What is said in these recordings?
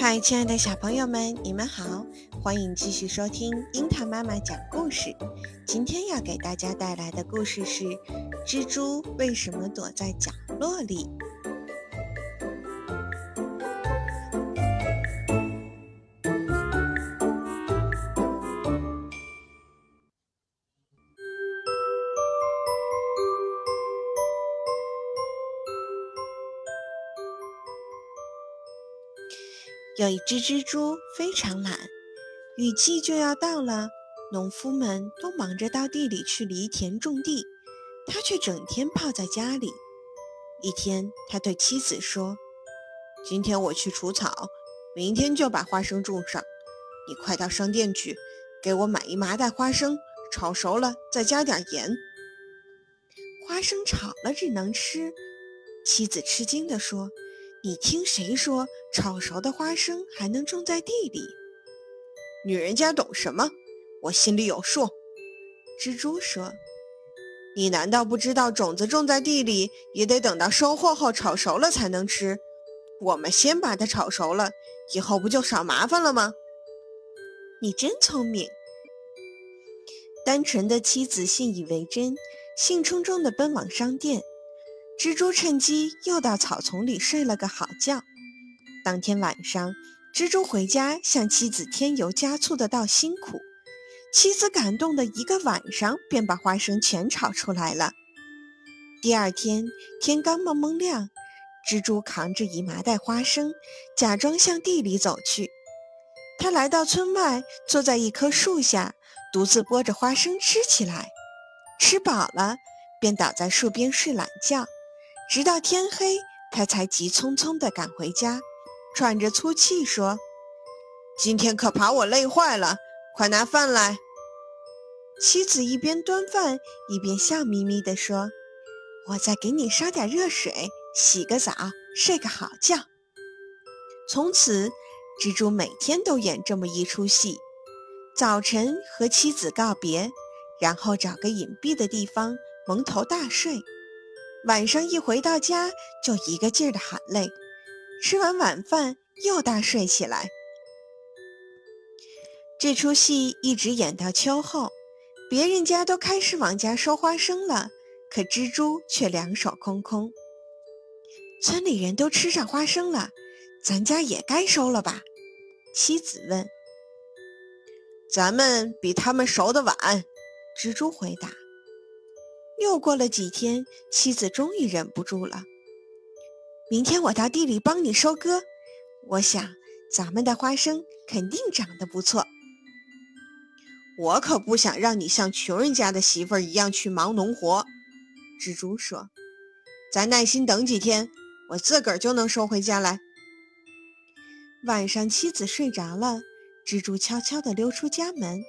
嗨，亲爱的小朋友们，你们好，欢迎继续收听樱桃妈妈讲故事。今天要给大家带来的故事是：蜘蛛为什么躲在角落里？有一只蜘蛛非常懒，雨季就要到了，农夫们都忙着到地里去犁田种地，他却整天泡在家里。一天，他对妻子说：“今天我去除草，明天就把花生种上。你快到商店去，给我买一麻袋花生，炒熟了再加点盐。花生炒了只能吃。”妻子吃惊地说。你听谁说炒熟的花生还能种在地里？女人家懂什么？我心里有数。蜘蛛说：“你难道不知道种子种在地里也得等到收获后炒熟了才能吃？我们先把它炒熟了，以后不就少麻烦了吗？”你真聪明。单纯的妻子信以为真，兴冲冲地奔往商店。蜘蛛趁机又到草丛里睡了个好觉。当天晚上，蜘蛛回家向妻子添油加醋地道辛苦，妻子感动的一个晚上便把花生全炒出来了。第二天天刚蒙蒙亮，蜘蛛扛着一麻袋花生，假装向地里走去。他来到村外，坐在一棵树下，独自剥着花生吃起来。吃饱了，便倒在树边睡懒觉。直到天黑，他才急匆匆地赶回家，喘着粗气说：“今天可把我累坏了，快拿饭来。”妻子一边端饭，一边笑眯眯地说：“我再给你烧点热水，洗个澡，睡个好觉。”从此，蜘蛛每天都演这么一出戏：早晨和妻子告别，然后找个隐蔽的地方蒙头大睡。晚上一回到家，就一个劲儿的喊累。吃完晚饭，又大睡起来。这出戏一直演到秋后，别人家都开始往家收花生了，可蜘蛛却两手空空。村里人都吃上花生了，咱家也该收了吧？妻子问。咱们比他们熟得晚，蜘蛛回答。又过了几天，妻子终于忍不住了。明天我到地里帮你收割，我想咱们的花生肯定长得不错。我可不想让你像穷人家的媳妇儿一样去忙农活。蜘蛛说：“再耐心等几天，我自个儿就能收回家来。”晚上，妻子睡着了，蜘蛛悄悄地溜出家门，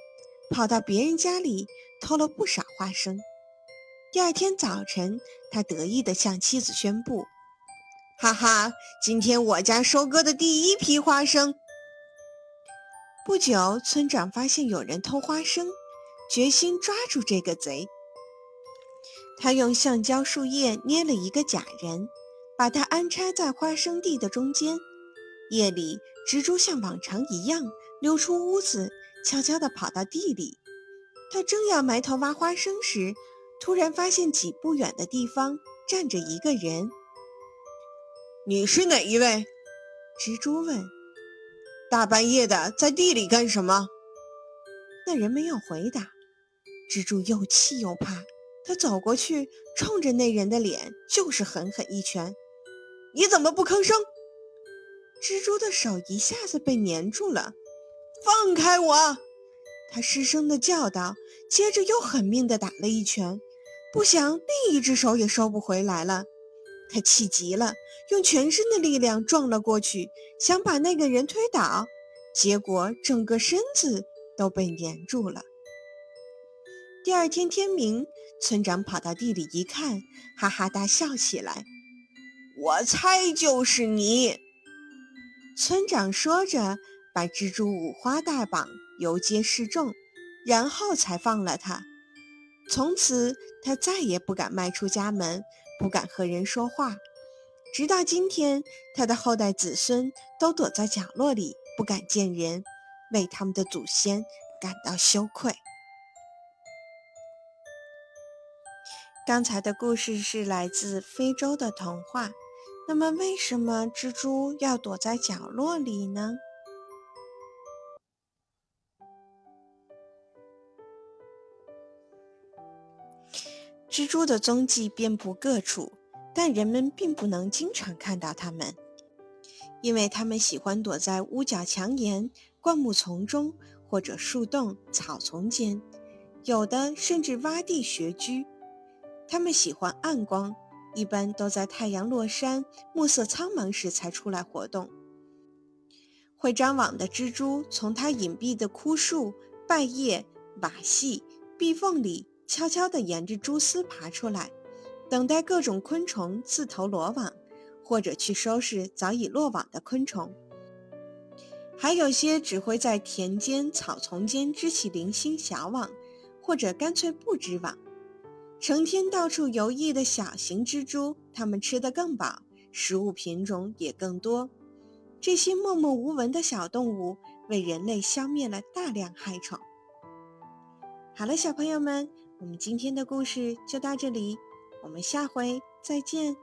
跑到别人家里偷了不少花生。第二天早晨，他得意地向妻子宣布：“哈哈，今天我家收割的第一批花生。”不久，村长发现有人偷花生，决心抓住这个贼。他用橡胶树叶捏了一个假人，把它安插在花生地的中间。夜里，蜘蛛像往常一样溜出屋子，悄悄地跑到地里。他正要埋头挖花生时，突然发现几步远的地方站着一个人。你是哪一位？蜘蛛问。大半夜的在地里干什么？那人没有回答。蜘蛛又气又怕，他走过去，冲着那人的脸就是狠狠一拳。你怎么不吭声？蜘蛛的手一下子被粘住了。放开我！他失声的叫道，接着又狠命的打了一拳。不想另一只手也收不回来了，他气极了，用全身的力量撞了过去，想把那个人推倒，结果整个身子都被粘住了。第二天天明，村长跑到地里一看，哈哈大笑起来：“我猜就是你！”村长说着，把蜘蛛五花大绑，游街示众，然后才放了他。从此，他再也不敢迈出家门，不敢和人说话。直到今天，他的后代子孙都躲在角落里，不敢见人，为他们的祖先感到羞愧。刚才的故事是来自非洲的童话，那么为什么蜘蛛要躲在角落里呢？蜘蛛的踪迹遍布各处，但人们并不能经常看到它们，因为它们喜欢躲在屋角墙檐、灌木丛中或者树洞、草丛间，有的甚至挖地穴居。它们喜欢暗光，一般都在太阳落山、暮色苍茫时才出来活动。会张网的蜘蛛从它隐蔽的枯树、败叶、瓦隙、壁缝里。悄悄地沿着蛛丝爬出来，等待各种昆虫自投罗网，或者去收拾早已落网的昆虫。还有些只会在田间、草丛间织起零星小网，或者干脆不织网。成天到处游弋的小型蜘蛛，它们吃得更饱，食物品种也更多。这些默默无闻的小动物为人类消灭了大量害虫。好了，小朋友们。我们今天的故事就到这里，我们下回再见。